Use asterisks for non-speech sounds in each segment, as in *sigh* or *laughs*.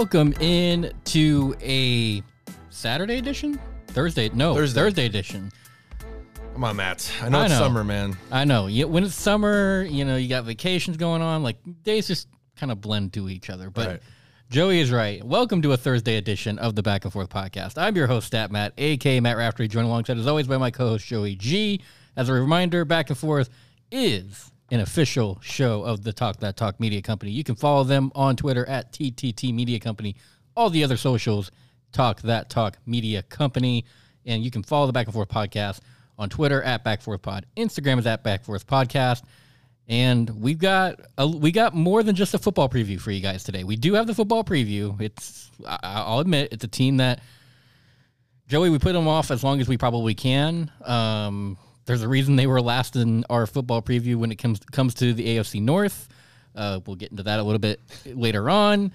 welcome in to a Saturday edition, Thursday. No, Thursday. Thursday edition. Come on, Matt. I know I it's know. summer, man. I know. You, when it's summer, you know, you got vacations going on. Like days just kind of blend to each other. But Right. Joey is right. Welcome to a Thursday edition of the Back and Forth podcast. I'm your host, Stat Matt, aka Matt Raftery, joined alongside as always by my co-host Joey G. As a reminder, Back and Forth is an official show of the Talk That Talk Media Company. You can follow them on Twitter at TTT Media Company. All the other socials, Talk That Talk Media Company. And you can follow the Back and Forth podcast on Twitter at Back Forth Pod. Instagram is at Back Forth Podcast. And we've got a, we got more than just a football preview for you guys today. We do have the football preview. It's I'll admit it's a team that Joey we put them off as long as we probably can. Um, there's a reason they were last in our football preview when it comes comes to the AFC North. Uh, we'll get into that a little bit later on.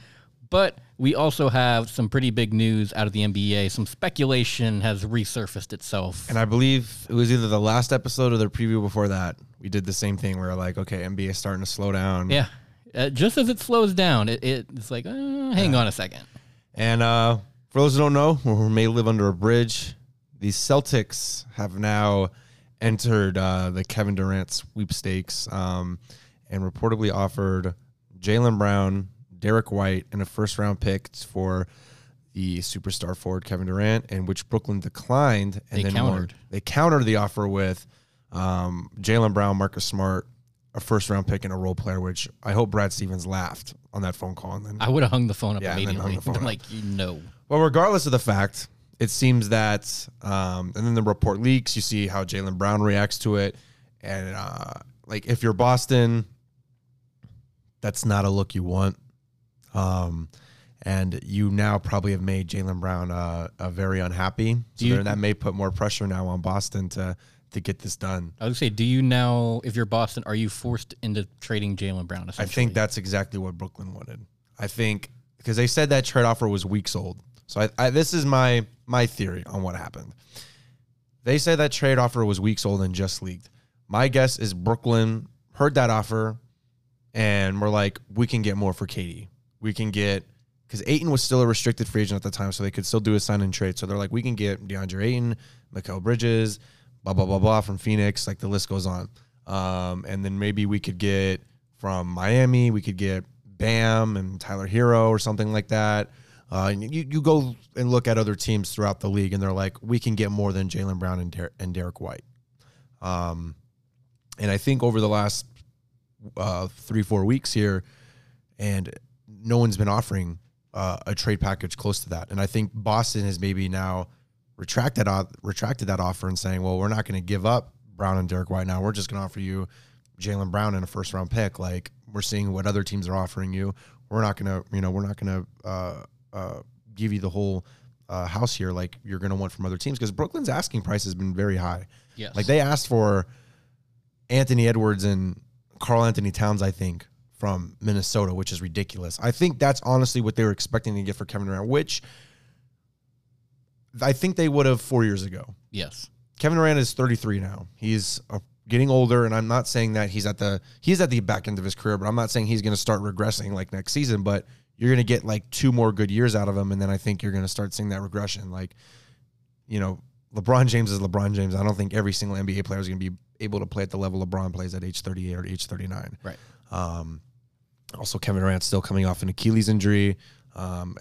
But we also have some pretty big news out of the NBA. Some speculation has resurfaced itself. And I believe it was either the last episode or the preview before that. We did the same thing. We are like, okay, NBA is starting to slow down. Yeah. Uh, just as it slows down, it, it, it's like, uh, hang on a second. And uh, for those who don't know, or who may live under a bridge, the Celtics have now entered uh, the Kevin Durant sweepstakes um, and reportedly offered Jaylen Brown, Derrick White, and a first round pick for the superstar forward Kevin Durant, and which Brooklyn declined. And They then countered. They countered the offer with um, Jaylen Brown, Marcus Smart, a first round pick, and a role player, which I hope Brad Stevens laughed on that phone call. And then I would have hung the phone up Yeah, and then hung immediately. phone *laughs* I'm up. like, you know. well, regardless of the fact, it seems that, um, and then the report leaks. You see how Jaylen Brown reacts to it, and uh, like if you're Boston, that's not a look you want. Um, and you now probably have made Jaylen Brown uh, uh, very unhappy. So you- that may put more pressure now on Boston to to get this done. I would say, do you now, if you're Boston, are you forced into trading Jaylen Brown? I think that's exactly what Brooklyn wanted. I think because they said that trade offer was weeks old. So I, I, this is my my theory on what happened. They say that trade offer was weeks old and just leaked. My guess is Brooklyn heard that offer and we're like, we can get more for KD. We can get because Ayton was still a restricted free agent at the time, so they could still do a sign and trade. So they're like, we can get DeAndre Ayton, Mikal Bridges, blah blah blah blah from Phoenix. Like the list goes on. Um, and then maybe we could get from Miami, we could get Bam and Tyler Herro or something like that. Uh, and you you go and look at other teams throughout the league, and they're like, we can get more than Jaylen Brown and Der- and Derrick White. Um, and I think over the last uh, three four weeks here, and no one's been offering uh, a trade package close to that. And I think Boston has maybe now retracted o- retracted that offer and saying, well, we're not going to give up Brown and Derrick White now. We're just going to offer you Jaylen Brown and a first round pick. Like we're seeing what other teams are offering you. We're not going to, you know, we're not going to uh, give you the whole uh, house here like you're going to want from other teams because Brooklyn's asking price has been very high. yes. Like they asked for Anthony Edwards and Karl-Anthony Towns, I think, from Minnesota, which is ridiculous. I think that's honestly what they were expecting to get for Kevin Durant, which I think they would have four years ago. yes. Kevin Durant is 33 now. He's uh, getting older, and I'm not saying that he's at the he's at the back end of his career, but I'm not saying he's going to start regressing like next season. But you're going to get like two more good years out of him, and then I think you're going to start seeing that regression. Like, you know, LeBron James is LeBron James. I don't think every single NBA player is going to be able to play at the level LeBron plays at age 38 or age 39. Right. Um, also, Kevin Durant still coming off an Achilles injury. Um,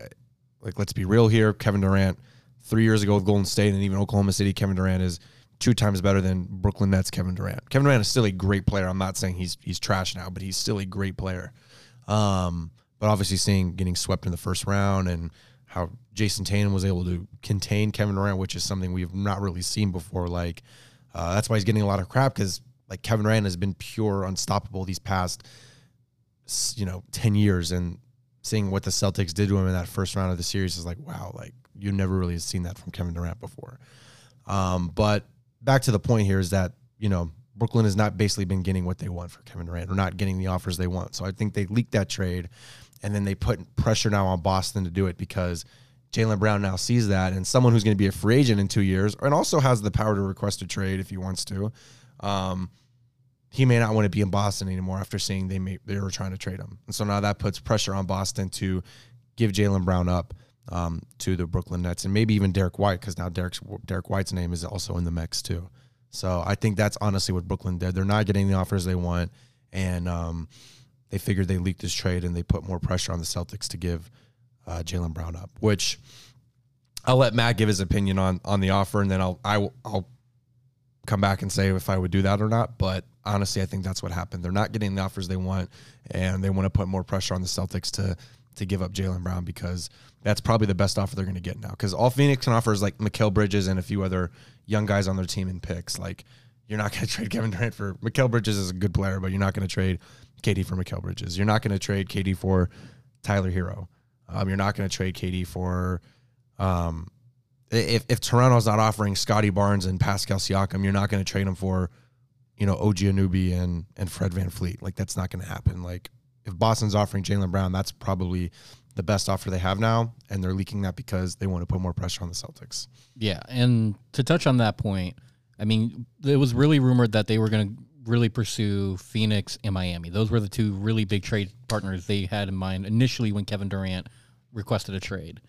like, let's be real here. Kevin Durant, three years ago with Golden State and even Oklahoma City, Kevin Durant is two times better than Brooklyn Nets Kevin Durant. Kevin Durant is still a great player. I'm not saying he's he's trash now, but he's still a great player. Um, but obviously, seeing getting swept in the first round and how Jayson Tatum was able to contain Kevin Durant, which is something we've not really seen before. Like, uh, that's why he's getting a lot of crap because like Kevin Durant has been pure unstoppable these past you know 10 years. And seeing what the Celtics did to him in that first round of the series is like wow like you never really seen that from Kevin Durant before. Um, but back to the point here is that you know Brooklyn has not basically been getting what they want for Kevin Durant or not getting the offers they want. So I think they leaked that trade and then they put pressure now on Boston to do it because Jaylen Brown now sees that and someone who's going to be a free agent in two years and also has the power to request a trade if he wants to um, he may not want to be in Boston anymore after seeing they may, they were trying to trade him. And so now that puts pressure on Boston to give Jaylen Brown up um, to the Brooklyn Nets and maybe even Derrick White because now Derrick's, Derrick White's name is also in the mix too. So I think that's honestly what Brooklyn did. They're not getting the offers they want, and um, they figured they leaked this trade and they put more pressure on the Celtics to give uh, Jaylen Brown up. Which I'll let Matt give his opinion on on the offer, and then I'll I will, I'll come back and say if I would do that or not. But honestly, I think that's what happened. They're not getting the offers they want, and they want to put more pressure on the Celtics to to give up Jaylen Brown because that's probably the best offer they're going to get now. Because all Phoenix can offer is like Mikal Bridges and a few other young guys on their team in picks. Like you're not going *laughs* to trade Kevin Durant for Mikal Bridges is a good player, but you're not going to trade KD for Mikal Bridges. You're not going to trade KD for Tyler Herro. Um, you're not going to trade KD for um, if if Toronto's not offering Scottie Barnes and Pascal Siakam, you're not going to trade them for you know OG Anunoby and and Fred VanVleet. Like that's not going to happen. Like if Boston's offering Jaylen Brown, that's probably the best offer they have now, and they're leaking that because they want to put more pressure on the Celtics. Yeah, and to touch on that point, I mean, it was really rumored that they were going to really pursue Phoenix and Miami. Those were the two really big trade partners they had in mind initially when Kevin Durant requested a trade.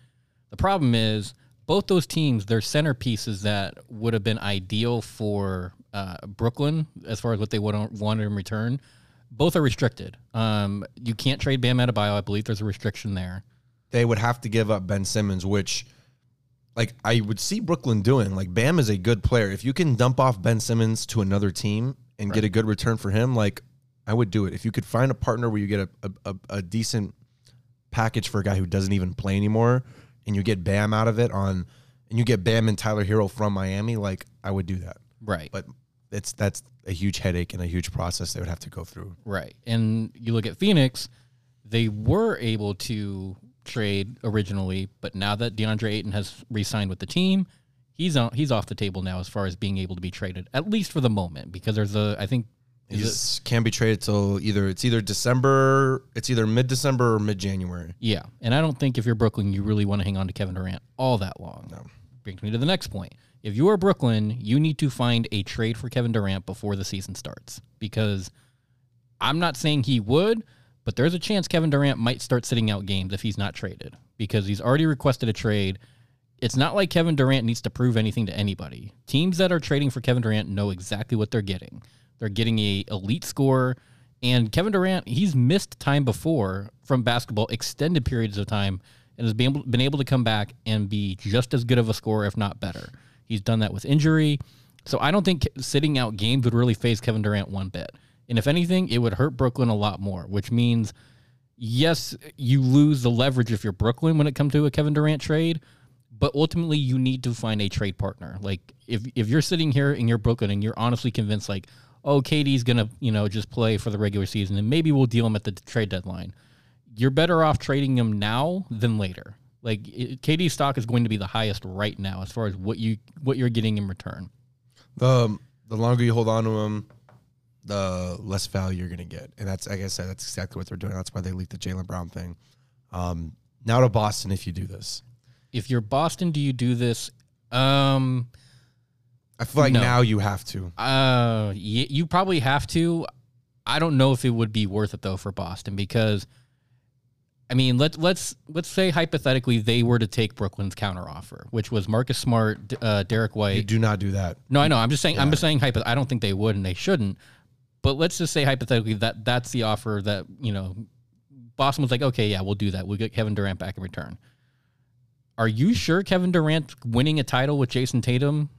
The problem is both those teams, their centerpieces that would have been ideal for uh, Brooklyn as far as what they would want in return both are restricted. Um, you can't trade Bam Adebayo. I believe there's a restriction there. They would have to give up Ben Simmons, which, like, I would see Brooklyn doing. Like, Bam is a good player. If you can dump off Ben Simmons to another team and right. get a good return for him, like, I would do it. If you could find a partner where you get a, a, a decent package for a guy who doesn't even play anymore, and you get Bam out of it on, and you get Bam and Tyler Herro from Miami, like, I would do that. Right. But it's that's a huge headache and a huge process they would have to go through. Right. And you look at Phoenix, they were able to trade originally, but now that DeAndre Ayton has re-signed with the team, he's on he's off the table now as far as being able to be traded, at least for the moment, because there's a I think he can be traded till either it's either December, it's either mid December or mid January. Yeah, and I don't think if you're Brooklyn, you really want to hang on to Kevin Durant all that long. No. Brings me to the next point if you are Brooklyn, you need to find a trade for Kevin Durant before the season starts because I'm not saying he would, but there's a chance Kevin Durant might start sitting out games if he's not traded because he's already requested a trade. It's not like Kevin Durant needs to prove anything to anybody. Teams that are trading for Kevin Durant know exactly what they're getting. They're getting a elite scorer and Kevin Durant, he's missed time before from basketball, extended periods of time, and has been able, been able to come back and be just as good of a scorer, if not better. He's done that with injury. So I don't think sitting out games would really faze Kevin Durant one bit. And if anything, it would hurt Brooklyn a lot more, which means, yes, you lose the leverage if you're Brooklyn when it comes to a Kevin Durant trade, but ultimately you need to find a trade partner. Like if if you're sitting here and you're Brooklyn and you're honestly convinced like, oh, KD's gonna you know just play for the regular season and maybe we'll deal him at the trade deadline, you're better off trading him now than later. Like it, KD stock is going to be the highest right now as far as what you what you're getting in return. The the longer you hold on to him, the less value you're to get, and that's like I said, that's exactly what they're doing. That's why they leaked the Jalen Brown thing. Um, now to Boston, if you do this, if you're Boston, do you do this? Um, I feel like no. now you have to. Uh, you, you probably have to. I don't know if it would be worth it though for Boston because I mean, let's let's let's say hypothetically they were to take Brooklyn's counteroffer, which was Marcus Smart, uh, Derrick White. You do not do that. No, I know. I'm just saying. Yeah. I'm just saying. Hypo- I don't think they would, and they shouldn't. But let's just say hypothetically that that's the offer that you know, Boston was like, okay, yeah, we'll do that. We'll get Kevin Durant back in return. Are you sure Kevin Durant winning a title with Jayson Tatum,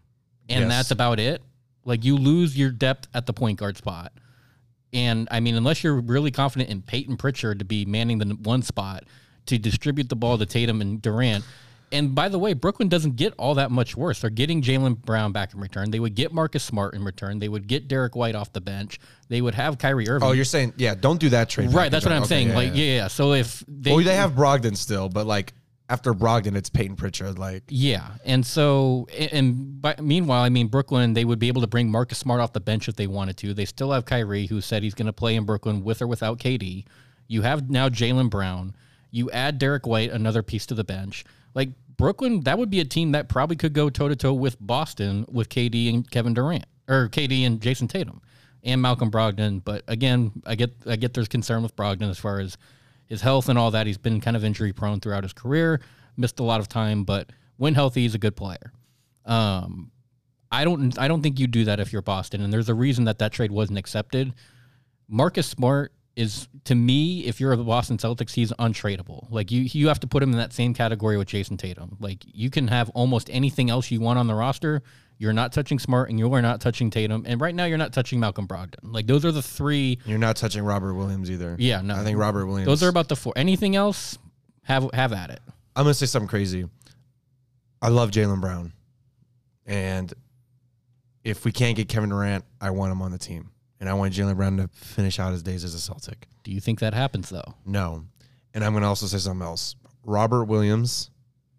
and yes. that's about it? Like you lose your depth at the point guard spot. And I mean, unless you're really confident in Payton Pritchard to be manning the one spot to distribute the ball to Tatum and Durant. And by the way, Brooklyn doesn't get all that much worse. They're getting Jaylen Brown back in return. They would get Marcus Smart in return. They would get Derrick White off the bench. They would have Kyrie Irving. Oh, you're saying, yeah, don't do that trade. Right, that's what I'm okay, saying. Yeah, like, yeah. yeah, So if they, well, they have Brogdon still, but like after Brogdon, it's Payton Pritchard. Like, yeah, and so and by, meanwhile, I mean Brooklyn, they would be able to bring Marcus Smart off the bench if they wanted to. They still have Kyrie, who said he's going to play in Brooklyn with or without KD. You have now Jaylen Brown. You add Derrick White, another piece to the bench. Like Brooklyn, that would be a team that probably could go toe to toe with Boston with KD and Kevin Durant, or KD and Jayson Tatum, and Malcolm Brogdon. But again, I get I get there's concern with Brogdon as far as his health and all that. He's been kind of injury prone throughout his career, missed a lot of time, but when healthy, he's a good player. Um, I don't I don't think you do that if you're Boston, and there's a reason that that trade wasn't accepted. Marcus Smart is to me, if you're the Boston Celtics, he's untradeable. Like you, you have to put him in that same category with Jayson Tatum. Like you can have almost anything else you want on the roster. You're not touching Smart, and you are not touching Tatum. And right now, you're not touching Malcolm Brogdon. Like those are the three. You're not touching Robert Williams either. Yeah, no. I think Robert Williams. Those are about the four. Anything else, have have at it. I'm gonna say something crazy. I love Jaylen Brown, and if we can't get Kevin Durant, I want him on the team, and I want Jaylen Brown to finish out his days as a Celtic. Do you think that happens though? No, and I'm gonna also say something else. Robert Williams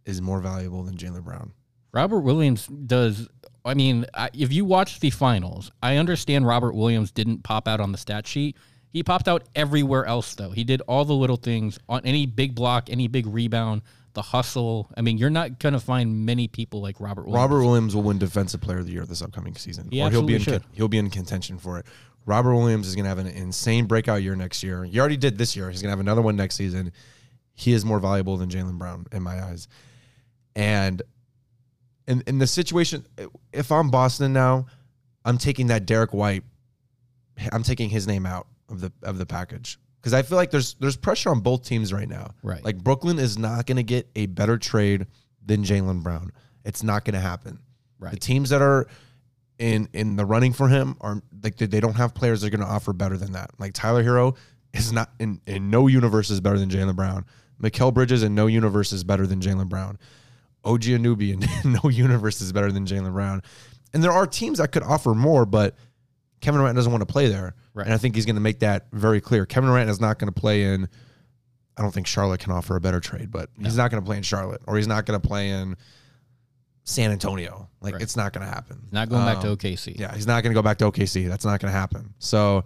is more valuable than Jaylen Brown. Robert Williams does. I mean, I, if you watch the finals, I understand Robert Williams didn't pop out on the stat sheet. He popped out everywhere else, though. He did all the little things on any big block, any big rebound, the hustle. I mean, you're not going to find many people like Robert Williams. Robert Williams will win Defensive Player of the Year this upcoming season, He or he'll be in he'll be in contention for it. Robert Williams is going to have an insane breakout year next year. He already did this year. He's going to have another one next season. He is more valuable than Jaylen Brown in my eyes. And in in the situation, if I'm Boston now, I'm taking that Derrick White. I'm taking his name out of the of the package because I feel like there's there's pressure on both teams right now. Right. Like Brooklyn is not going to get a better trade than Jaylen Brown. It's not going to happen. Right. The teams that are in in the running for him are like they, don't have players that are going to offer better than that. Like Tyler Herro is not in in no universe is better than Jaylen Brown. Mikal Bridges in no universe is better than Jaylen Brown. OG Anunoby in *laughs* no universe is better than Jaylen Brown. And there are teams that could offer more, but Kevin Durant doesn't want to play there. Right. And I think he's going to make that very clear. Kevin Durant is not going to play in. I don't think Charlotte can offer a better trade, but he's not going to play in Charlotte or he's not going to play in San Antonio. Like Right. it's not going to happen. He's not going back to Um, OKC. Yeah, he's not going to go back to OKC. That's not going to happen. So,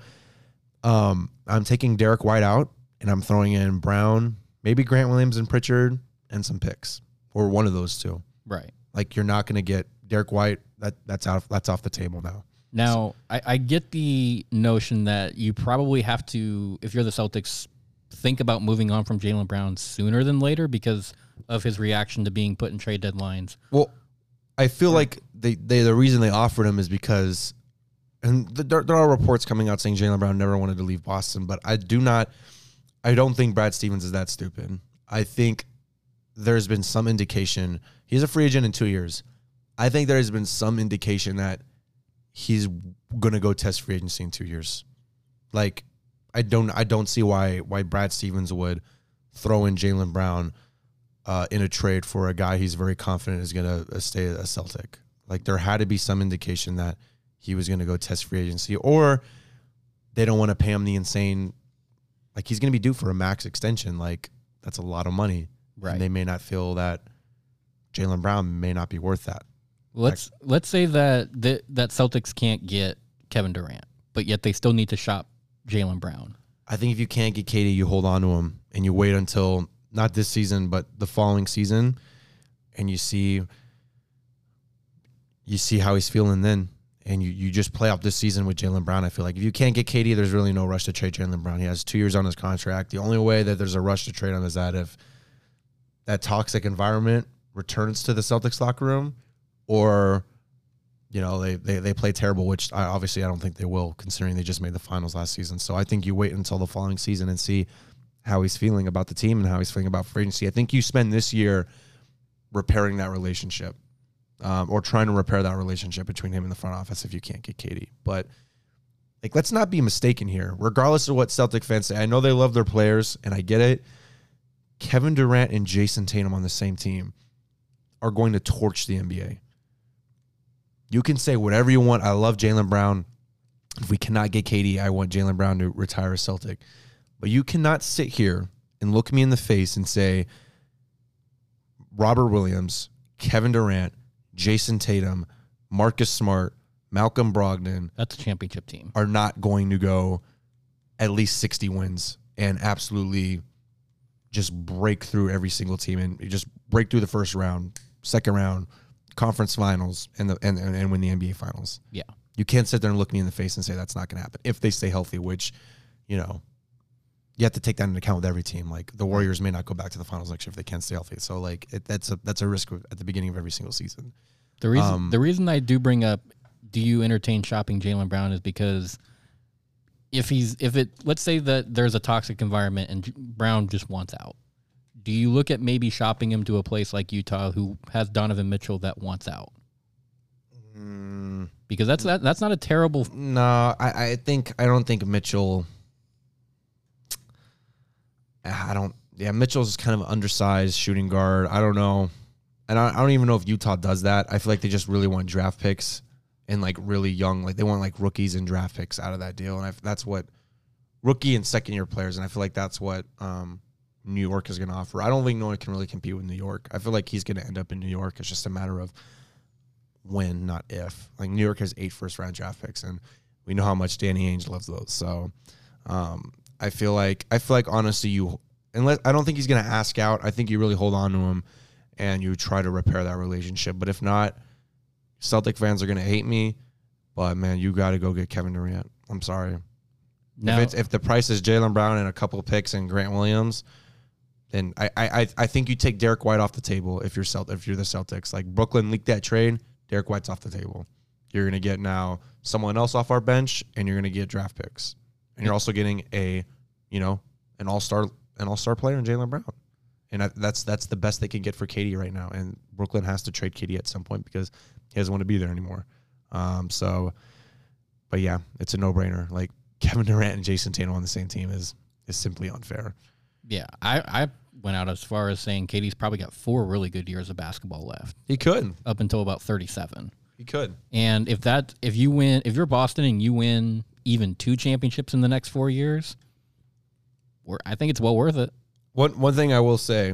um, I'm taking Derrick White out and I'm throwing in Brown, maybe Grant Williams and Pritchard, and some picks or one of those two. Right. Like you're not going to get Derrick White. That that's out. That's off the table now. Now, I, I get the notion that you probably have to, if you're the Celtics, think about moving on from Jaylen Brown sooner than later because of his reaction to being put in trade deadlines. Well, I feel like they, they the reason they offered him is because, and th- there, there are reports coming out saying Jaylen Brown never wanted to leave Boston, but I do not, I don't think Brad Stevens is that stupid. I think there's been some indication he's a free agent in two years. I think there has been some indication that he's to go test free agency in two years. Like, I don't, I don't see why why Brad Stevens would throw in Jaylen Brown uh, in a trade for a guy he's very confident is going to stay a Celtic. Like there had to be some indication that he was to go test free agency, or they don't want to pay him the insane. Like he's to be due for a max extension. Like that's a lot of money. Right. And they may not feel that Jaylen Brown may not be worth that. Let's let's say that that that Celtics can't get Kevin Durant, but yet they still need to shop Jaylen Brown. I think if you can't get KD, you hold on to him and you wait until not this season, but the following season, and you see you see how he's feeling then, and you you just play out this season with Jaylen Brown. I feel like if you can't get KD, there's really no rush to trade Jaylen Brown. He has two years on his contract. The only way that there's a rush to trade him is that if that toxic environment returns to the Celtics locker room, or you know they they, they play terrible, which I, obviously I don't think they will, considering they just made the finals last season. So I think you wait until the following season and see how he's feeling about the team and how he's feeling about free agency. I think you spend this year repairing that relationship, um, or trying to repair that relationship between him and the front office if you can't get KD. But like, let's not be mistaken here. Regardless of what Celtic fans say, I know they love their players, and I get it. Kevin Durant and Jayson Tatum on the same team are going to torch the NBA. You can say whatever you want. I love Jaylen Brown. If we cannot get KD, I want Jaylen Brown to retire a Celtic. But you cannot sit here and look me in the face and say Robert Williams, Kevin Durant, Jayson Tatum, Marcus Smart, Malcolm Brogdon That's a championship team. are not going to go at least 60 wins and absolutely just break through every single team and just break through the first round, second round, conference finals, and the and, and, and win the NBA finals. Yeah. You can't sit there and look me in the face and say that's not going to happen if they stay healthy, which, you know, you have to take that into account with every team. Like the Warriors may not go back to the finals next year if they can't stay healthy. So like it, that's a that's a risk at the beginning of every single season. The reason Um, the reason I do bring up do you entertain shopping Jaylen Brown is because if he's if it let's say that there's a toxic environment and Brown just wants out. Do you look at maybe shopping him to a place like Utah who has Donovan Mitchell that wants out? Mm, Because that's that, that's not a terrible no, I, I think I don't think Mitchell. I don't. Yeah, Mitchell's kind of an undersized shooting guard. I don't know, and I, I don't even know if Utah does that. I feel like they just really want draft picks and like really young, like they want like rookies and draft picks out of that deal, and I, that's what rookie and second year players, and I feel like that's what um, New York is going to offer. I don't think no one can really compete with New York. I feel like he's going to end up in New York. It's just a matter of when, not if. Like New York has eight first round draft picks, and we know how much Danny Ainge loves those. So um, I feel like I feel like honestly, you unless I don't think he's going to ask out. I think you really hold on to him and you try to repair that relationship. But if not, Celtic fans are going to hate me. But man, you got to go get Kevin Durant. I'm sorry. now. If it's if the price is Jaylen Brown and a couple picks and Grant Williams, then I I I- I think you take Derrick White off the table if you're Celt if you're the Celtics. Like Brooklyn leaked that trade, Derrick White's off the table. You're gonna get now someone else off our bench, and you're gonna get draft picks, and you're also getting a, you know, an all star an all star player in Jaylen Brown, and I, that's that's the best they can get for KD right now. And Brooklyn has to trade KD at some point because he doesn't want to be there anymore. Um, so, but yeah, it's a no brainer. Like *laughs* Kevin Durant and Jason Tatum on the same team is is simply unfair. yeah, I I went out as far as saying KD's probably got four really good years of basketball left He could. up until about 37. He could. And if that if you win if you're Boston and you win even two championships in the next 4 years, I think it's well worth it. One one thing I will say,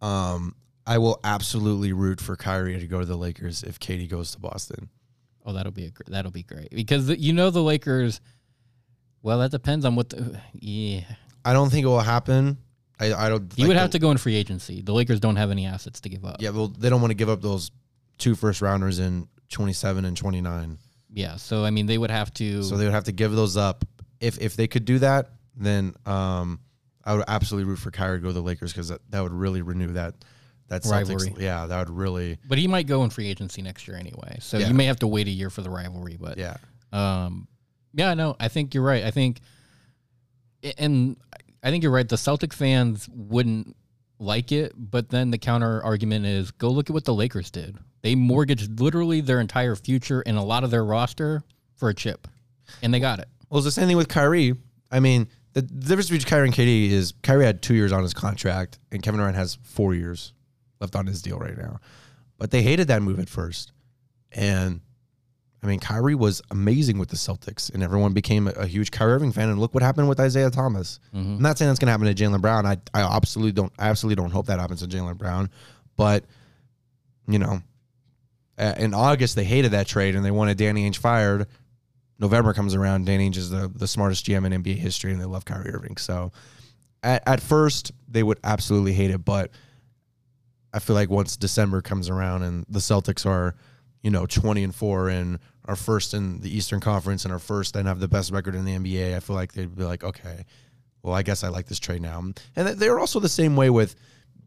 um, I will absolutely root for Kyrie to go to the Lakers if KD goes to Boston. Oh, that'll be a gr- that'll be great because the, you know the Lakers. Well, that depends on what the yeah. I don't think it will happen. I, I don't. He like would have the- to go in free agency. The Lakers don't have any assets to give up. Yeah, well, they don't want to give up those two first rounders in twenty seven and twenty nine. Yeah, so I mean they would have to. So they would have to give those up. If if they could do that, then um, I would absolutely root for Kyrie to go to the Lakers because that, that would really renew that that Celtics. Rivalry. Yeah, that would really. but he might go in free agency next year anyway. So Yeah. you may have to wait a year for the rivalry. But Yeah, Um, yeah, no, I think you're right. I think, and I think you're right. The Celtic fans wouldn't like it, but then the counter argument is go look at what the Lakers did. They mortgaged literally their entire future and a lot of their roster for a chip, and they got it. Well, it's the same thing with Kyrie. I mean, the, difference between Kyrie and KD is Kyrie had two years on his contract, and Kevin Durant has four years left on his deal right now. But they hated that move at first, and I mean, Kyrie was amazing with the Celtics, and everyone became a, a huge Kyrie Irving fan. And look what happened with Isaiah Thomas. Mhm. I'm not saying that's going to happen to Jaylen Brown. I I absolutely don't. I absolutely don't hope that happens to Jaylen Brown. But you know, in August they hated that trade and they wanted Danny Ainge fired. November comes around, Danny Ainge is the, the smartest GM in NBA history, and they love Kyrie Irving. So, at, at first they would absolutely hate it, but I feel like once December comes around and the Celtics are, you know, twenty and four and are first in the Eastern Conference and are first and have the best record in the NBA, I feel like they'd be like, okay, well, I guess I like this trade now. And they're also the same way with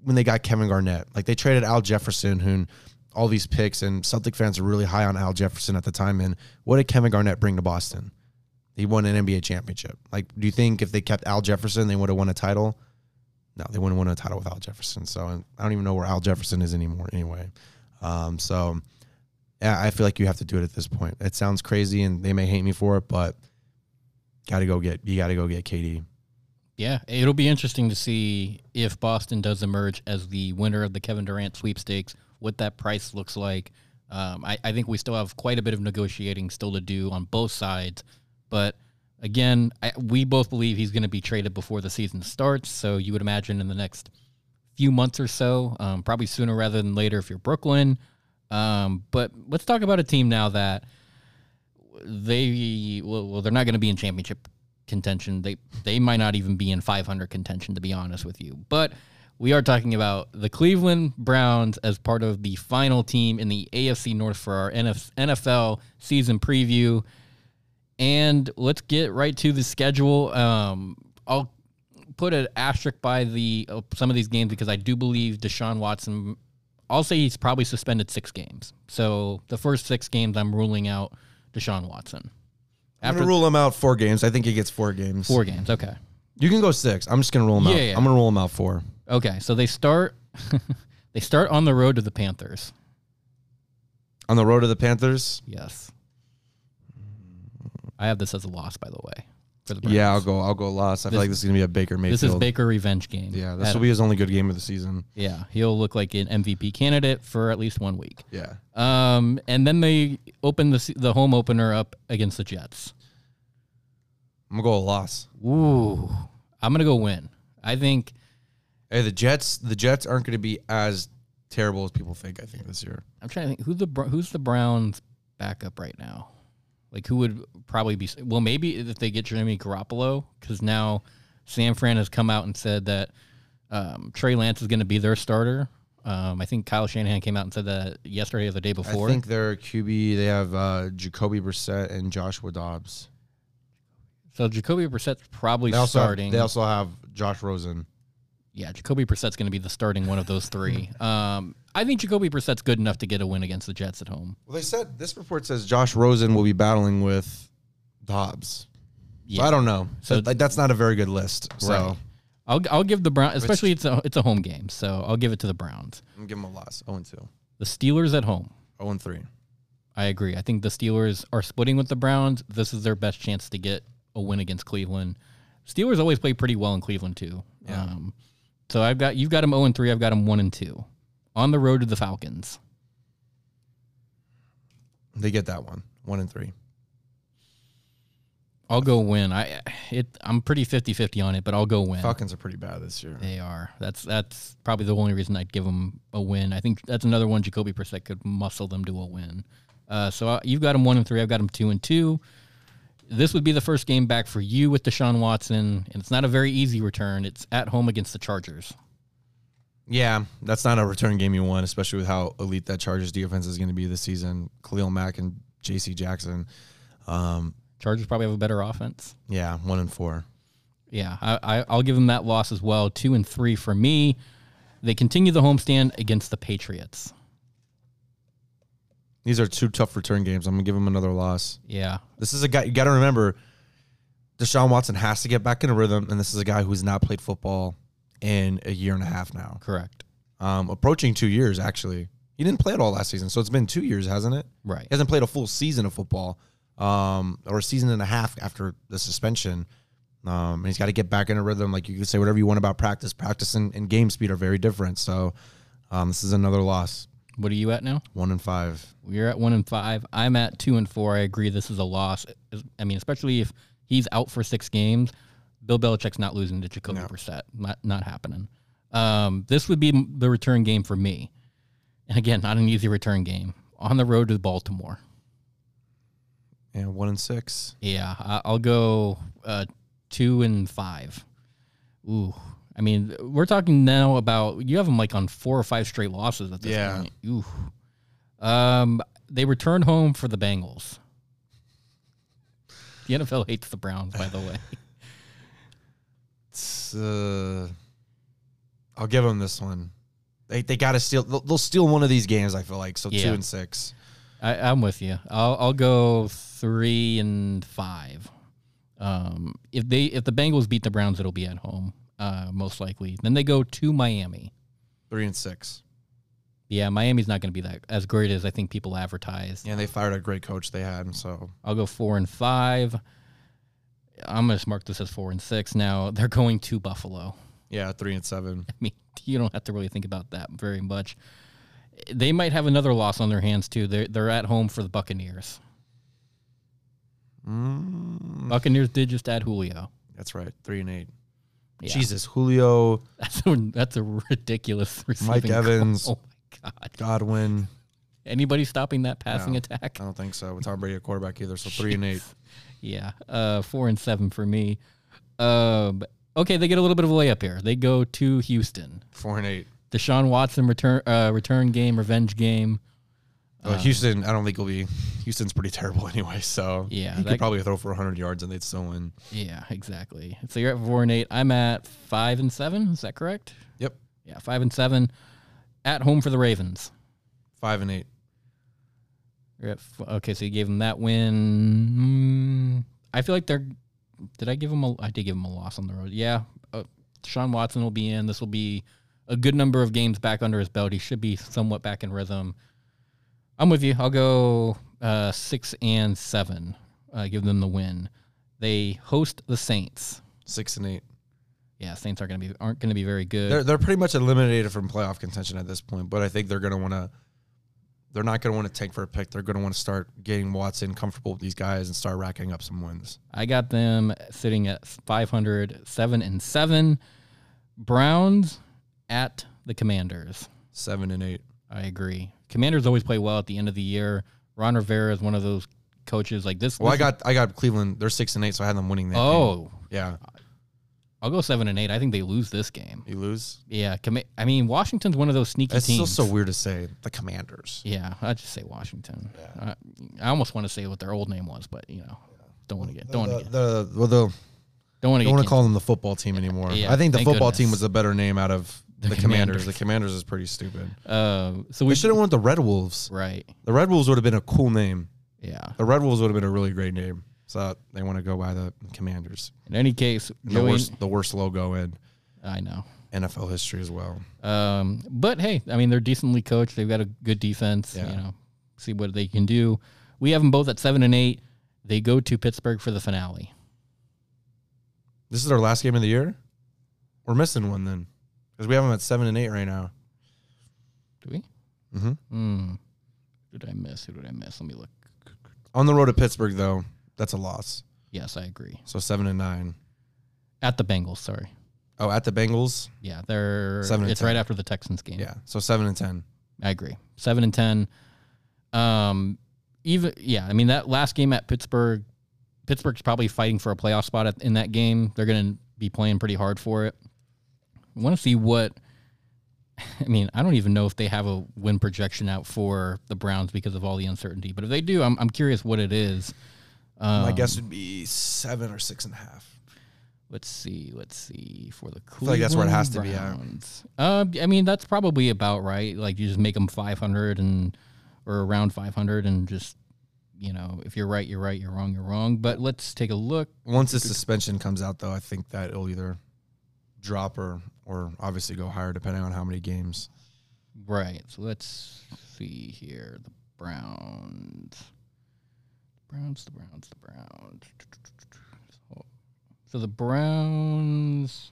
when they got Kevin Garnett. Like they traded Al Jefferson, who all these picks, and Celtic fans are really high on Al Jefferson at the time. And what did Kevin Garnett bring to Boston? He won an NBA championship. Like, do you think if they kept Al Jefferson, they would have won a title? No, they wouldn't win a title with Al Jefferson. So I don't even know where Al Jefferson is anymore. Anyway, um, so yeah, I feel like you have to do it at this point. It sounds crazy, and they may hate me for it, but got to go get you got to go get KD. Yeah, it'll be interesting to see if Boston does emerge as the winner of the Kevin Durant sweepstakes, what that price looks like. Um, I, I think we still have quite a bit of negotiating still to do on both sides. But again, I, we both believe he's going to be traded before the season starts. So you would imagine in the next few months or so, um, probably sooner rather than later if you're Brooklyn. Um, but let's talk about a team now that they well, well they're not going to be in championship contention. They they might not even be in 500 contention to be honest with you. But we are talking about the Cleveland Browns as part of the final team in the AFC North for our NFL season preview. And let's get right to the schedule. Um, I'll put an asterisk by the uh, some of these games because I do believe Deshaun Watson. I'll say he's probably suspended six games. So the first six games, I'm ruling out Deshaun Watson. I'm After gonna rule him out four games. I think he gets four games. four games, okay, You can go six. I'm just gonna rule him out. Yeah, yeah. I'm gonna rule him out four. Okay. So they start *laughs* they start on the road to the Panthers. On the road to the Panthers. Yes, I have this as a loss, by the way, for the Browns. Yeah, I'll go. I'll go lost. I feel like this is gonna be a Baker Mayfield. This is Baker revenge game. Yeah, this will be his only good game of the season. Yeah, he'll look like an MVP candidate for at least one week. Yeah. Um, and then they open the se- the home opener up against the Jets. I'm gonna go a loss. Ooh, I'm gonna go win. I think Hey, the Jets. The Jets aren't gonna be as terrible as people think. I think this year. I'm trying to think who the who's the Browns backup right now. Like who would probably be well maybe if they get Jimmy Garoppolo because now San Fran has come out and said that um, Trey Lance is going to be their starter. Um, I think Kyle Shanahan came out and said that yesterday or the day before. I think their QB. They have uh, Jacoby Brissett and Joshua Dobbs. so. Jacoby Brissett's probably They also starting. Have, they also have Josh Rosen. Yeah, Jacoby Brissett's going to be the starting one of those three. *laughs* Um, I think Jacoby Brissett's good enough to get a win against the Jets at home. Well, they said this report says Josh Rosen will be battling with Dobbs. So Yeah. I don't know. So- So like, that's not a very good list. So Right. I'll I'll give the Browns, especially it's a it's a home game, so I'll give it to the Browns. I'm gonna give them a loss. 0 2. The Steelers at home. 0 3. I agree. I think the Steelers are splitting with the Browns. This is their best chance to get a win against Cleveland. Steelers always play pretty well in Cleveland too. Yeah. Um, so I've got you've got them 0 and 3, I've got them 1 and 2. On the road to the Falcons. They get that one. 1 and 3. I'll go win. I it I'm pretty 50-50 on it, but I'll go win. Falcons are pretty bad this year. They are. That's that's probably the only reason I'd give them a win. I think that's another one Jacoby Brissett could muscle them to a win. Uh, so uh, you've got them one and three. I've got them two and two. This would be the first game back for you with Deshaun Watson, and it's not a very easy return. It's at home against the Chargers. Yeah, that's not a return game you want, especially with how elite that Chargers defense is going to be this season. Khalil Mack and J.C. Jackson. Um, Chargers probably have a better offense. yeah, one and four. Yeah, I, I, I'll give them that loss as well. Two and three for me. They continue the homestand against the Patriots. These are two tough return games. I'm gonna give him another loss. Yeah, This is a guy you got to remember. Deshaun Watson has to get back in a rhythm, and this is a guy who's not played football in a year and a half now, correct. um, approaching two years actually. He didn't play at all last season, so it's been two years, hasn't it? Right. He hasn't played a full season of football, um, or a season and a half after the suspension. Um, and he's got to get back in a rhythm. Like you can say whatever you want about practice. Practice and, and game speed are very different. So um, this is another loss. What are you at now? One and five. We're at one and five. I'm at two and four. I agree. This is a loss. I mean, especially if he's out for six games. Bill Belichick's not losing to Jacoby No. Brissett. Not not happening. Um, this would be the return game for me. And again, not an easy return game on the road to Baltimore. And one and six. Yeah, I'll go uh, two and five. Ooh, I mean, we're talking now about you have them like on four or five straight losses at this Yeah. point. Ooh, um, they return home for the Bengals. The NFL hates the Browns, by the way. *laughs* It's, uh, I'll give them this one. They, they got to steal. They'll, they'll steal one of these games. I feel like so. Yeah. Two and six. I, I'm with you. I'll I'll go three and five. Um, if they if the Bengals beat the Browns, it'll be at home, uh, most likely. Then they go to Miami. Three and six. Yeah, Miami's not going to be that as great as I think people advertise. Yeah, they fired a great coach they had. So I'll go four and five. I'm going to mark this as four and six. Now *laughs* they're going to Buffalo. yeah, three and seven. I mean, *laughs* you don't have to really think about that very much. They might have another loss on their hands too. They're they're at home for the Buccaneers. Mm, Buccaneers did just add Julio. that's right. Three and eight. Yeah. Jesus, Julio, That's a, that's a ridiculous *laughs* receiving. Mike Evans. Oh my god! Godwin. Anybody stopping that passing No. attack? I don't think so. With Tom Brady at quarterback either. So three and eight. Yeah, uh, four and seven for me. Um, okay, they get a little bit of a layup here. They go to Houston. Four and eight. Deshaun Watson return uh, return game, revenge game. Well, Houston, I don't think will be. Houston's pretty terrible *laughs* anyway, so Yeah, he could probably throw for 100 yards and they'd still win. Yeah, exactly. So you're at four and eight. I'm at five and seven. Is that correct? Yep, Yeah, five and seven. At home for the Ravens. five and eight. You're at f- okay, so you gave them that win. Mm, I feel like they're. Did I give them a? I did give them a loss on the road. Yeah, uh, Sean Watson will be in. This will be a good number of games back under his belt. He should be somewhat back in rhythm. I'm with you. I'll go uh, six and seven. Uh, give them the win. They host the Saints. Six and eight. Yeah, Saints aren't going to be aren't going to be very good. They're they're pretty much eliminated from playoff contention at this point, but I think they're going to want to. They're not going to want to tank for a pick. They're going to want to start getting Watson comfortable with these guys and start racking up some wins. I got them sitting at 500, 7 and 7. Browns at the Commanders. Seven and eight. I agree. Commanders always play well at the end of the year. Ron Rivera is one of those coaches like this. Well, I got I got Cleveland. They're six and eight, so I had them winning that. Oh. game. Oh, yeah. I'll go 7 and 8. I think they lose this game. You lose. Yeah, commi- I mean Washington's one of those sneaky It's still teams. so weird to say the Commanders. Yeah, I'd just say Washington. I, I almost want to say what their old name was, but you know, don't want to get don't want to get the, well, the, don't want to don't want to call them the football team anymore. Yeah, I think the thank football team was a better name out of the, The Commanders. Commanders. The Commanders is pretty stupid. Uh, so We we should have went the Red Wolves. right. The Red Wolves would have been a cool name. Yeah. The Red Wolves would have been a really great name. So they want to go by the Commanders. In any case, the worst, the worst logo in I know. NFL history as well. Um, but hey, I mean, they're decently coached. They've got a good defense. Yeah. You know, see what they can do. We have them both at seven and eight. They go to Pittsburgh for the finale. This is our last game of the year. We're missing one then, because we have them at seven and eight right now. Do we? hmm Hmm. Who did I miss? Who did I miss? Let me look. On the road to Pittsburgh, though, that's a loss. Yes, I agree. So seven and nine. At the Bengals. Sorry. Oh, at the Bengals, Yeah, they're. Seven and it's 10. right after the Texans game. yeah. So seven and ten. I agree. Seven and ten. Um, even yeah, I mean that last game at Pittsburgh, Pittsburgh's probably fighting for a playoff spot at, in that game. They're going to be playing pretty hard for it. I want to see what. *laughs* I mean, I don't even know if they have a win projection out for the Browns because of all the uncertainty. But if they do, I'm I'm curious what it is. Um, My guess would be seven or six and a half. Let's see. Let's see for the feel like that's where it has to Cleveland be. Browns. Uh, I mean, that's probably about right. Like you just make them 500 and or around 500, and just you know, if you're right, you're right. You're wrong, you're wrong. But let's take a look. Once the suspension comes out, though, I think that it'll either drop or or obviously go higher depending on how many games. Right. So let's see here. The Browns. Browns. The Browns. The Browns. So, so the Browns.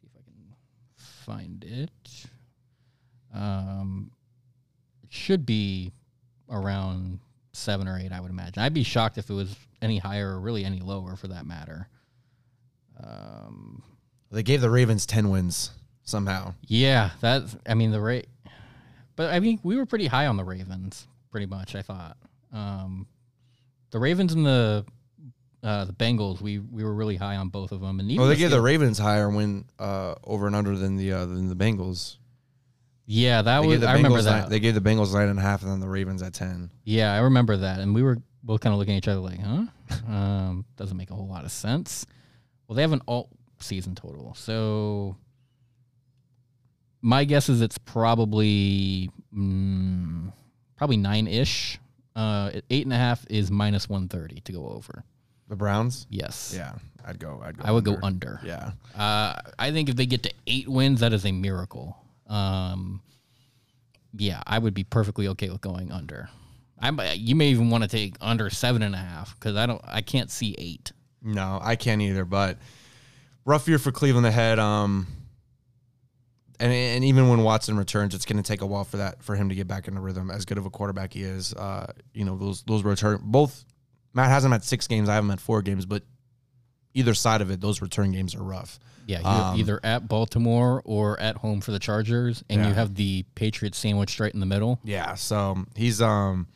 See if I can find it. Um, it should be around seven or eight, I would imagine. I'd be shocked if it was any higher or really any lower, for that matter. Um, They gave the Ravens ten wins somehow. yeah, that's. I mean the rate, but I mean we were pretty high on the Ravens, pretty much. I thought um, the Ravens and the uh, the Bengals, we we were really high on both of them, and even Well, they the gave the Ravens higher win uh, over and under than the uh, than the Bengals. yeah, that They was I remember that. Nine, they gave the Bengals nine and a half, and then the Ravens at ten. yeah, I remember that, and we were both kind of looking at each other like, huh? *laughs* um, doesn't make a whole lot of sense. Well, they have an alt season total, so my guess is it's probably mm, probably nine ish. Uh, eight and a half is minus one thirty to go over. The Browns. Yes. Yeah, I'd go. I'd go. I would go under. under. Yeah, Uh, I think if they get to eight wins, that is a miracle. Um, yeah, I would be perfectly okay with going under. I might- you may even want to take under seven and a half because I don't, I can't see eight. No, I can't either. But rough year for Cleveland ahead. Um, and and even when Watson returns, it's going to take a while for that for him to get back into rhythm. As good of a quarterback he is, uh, you know those those return both. Matt has him at six games. I have him at four games, but either side of it, those return games are rough. Yeah, you're Um, either at Baltimore or at home for the Chargers, and you have the Patriots sandwiched right in the middle. Yeah, so he's um,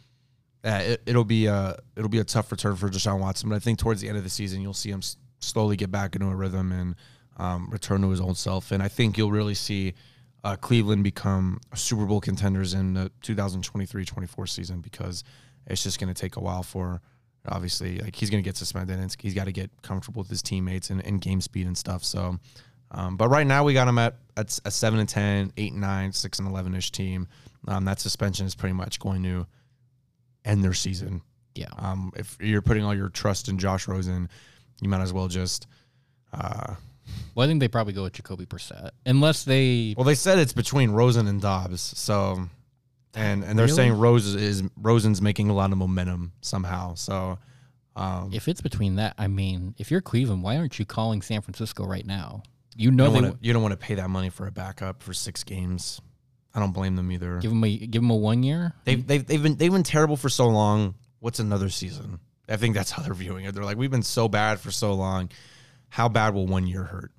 yeah, it, it'll be a it'll be a tough return for Deshaun Watson, but I think towards the end of the season you'll see him s- slowly get back into a rhythm and um, return to his old self, and I think you'll really see uh, Cleveland become Super Bowl contenders in the 2023-24 season because it's just going to take a while for obviously like he's going to get suspended and he's got to get comfortable with his teammates and, and game speed and stuff. So, um, but right now we got him at, at a seven and 10, eight and nine, six and 11 ish team. Um, that suspension is pretty much going to end their season. Yeah. Um, if you're putting all your trust in Josh Rosen, you might as well just. Uh, well, I think they probably go with Jacoby Brissett, unless they. Well, they said it's between Rosen and Dobbs, so, and and they're Really? saying Rose is Rosen's making a lot of momentum somehow. So, um, If it's between that, I mean, if you're Cleveland, why aren't you calling San Francisco right now? You know don't they want to you don't want to pay that money for a backup for six games. I don't blame them either. give them a give them a one year. They've they've they've been they've been terrible for so long. What's another season? I think that's how they're viewing it. They're like, we've been so bad for so long. How bad will one year hurt?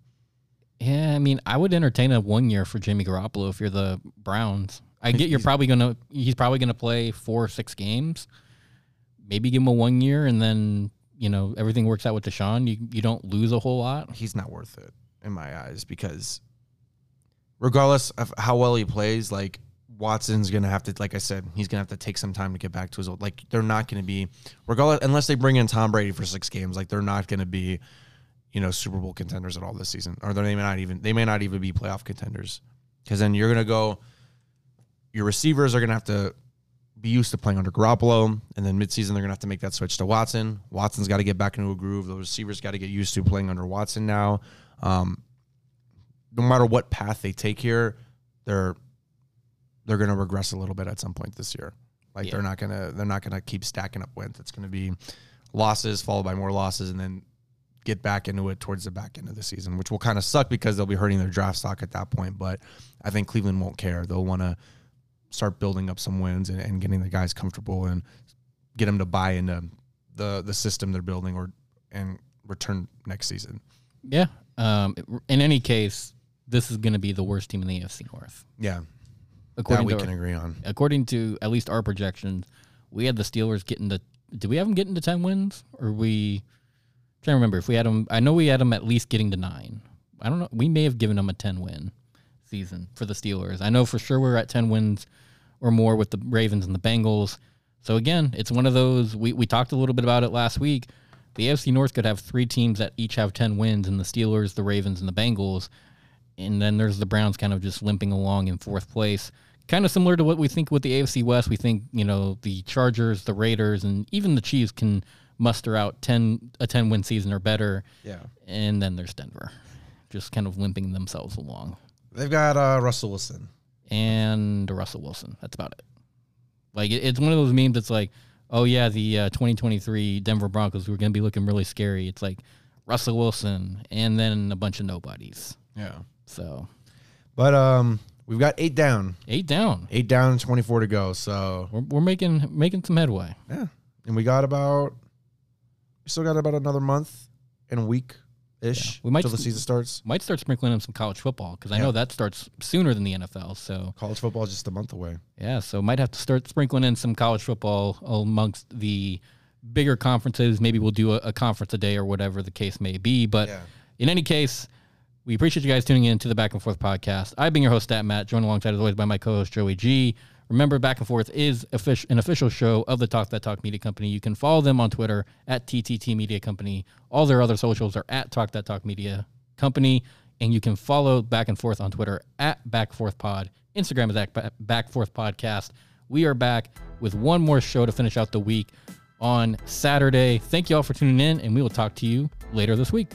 Yeah, I mean, I would entertain a one year for Jimmy Garoppolo if you're the Browns. I get you're *laughs* probably gonna he's probably gonna play four or six games. Maybe give him a one year and then you know everything works out with Deshaun. You you don't lose a whole lot. he's not worth it in my eyes because regardless of how well he plays, like Watson's gonna have to, like I said, he's gonna have to take some time to get back to his old. Like they're not gonna be, regardless, unless they bring in Tom Brady for six games, like they're not gonna be, you know, Super Bowl contenders at all this season, or they may not even, they may not even be playoff contenders, because then you're gonna go, your receivers are gonna have to be used to playing under Garoppolo, and then midseason they're gonna have to make that switch to Watson. Watson's got to get back into a groove. The receivers got to get used to playing under Watson now. Um, no matter what path they take here, they're they're gonna regress a little bit at some point this year. Like Yeah. they're not gonna they're not gonna keep stacking up wins. It's gonna be losses followed by more losses, and then get back into it towards the back end of the season, which will kind of suck because they'll be hurting their draft stock at that point. But I think Cleveland won't care. They'll want to start building up some wins and, and getting the guys comfortable and get them to buy into the the system they're building or and return next season. Yeah. Um. In any case, this is going to be the worst team in the AFC North, Yeah, according that we to can agree on. according to at least our projections. We had the Steelers getting to. Did we have them getting to ten wins, or we? Trying to remember if we had them. I know we had them at least getting to nine. I don't know. We may have given them a ten win season for the Steelers. I know for sure we're at ten wins or more with the Ravens and the Bengals. So again, it's one of those. We we talked a little bit about it last week. The AFC North could have three teams that each have ten wins, and the Steelers, the Ravens, and the Bengals. And then there's the Browns kind of just limping along in fourth place. Kind of similar to what we think with the AFC West. We think, you know, the Chargers, the Raiders, and even the Chiefs can muster out 10 a 10 win season or better. Yeah, And then there's Denver, just kind of limping themselves along. they've got uh, Russell Wilson. And Russell Wilson. That's about it. Like, it, it's one of those memes that's like, oh, yeah, the uh, 2023 Denver Broncos were going to be looking really scary. It's like Russell Wilson and then a bunch of nobodies. Yeah, So but um, we've got eight down, eight down. eight down, twenty four to go. So We're, we're making making some headway. yeah, and we got about we still got about another month and a week ish Yeah. We might until the season starts. Might start sprinkling in some college football because I Yeah. know that starts sooner than the NFL. So College football is just a month away. yeah, so might have to start sprinkling in some college football amongst the bigger conferences. Maybe we'll do a, a conference a day or whatever the case may be. But Yeah. in any case, we appreciate you guys tuning in to the Back and Forth podcast. I've been your host, Stat Matt, joined alongside as always by my co-host Joey G. Remember, Back and Forth is an official show of the Talk That Talk Media Company. You can follow them on Twitter at TTT Media Company. All their other socials are at Talk That Talk Media Company. And you can follow Back and Forth on Twitter at Back Forth Pod. Instagram is at Ba- Back Forth Podcast. We are back with one more show to finish out the week on Saturday. Thank you all for tuning in, and we will talk to you later this week.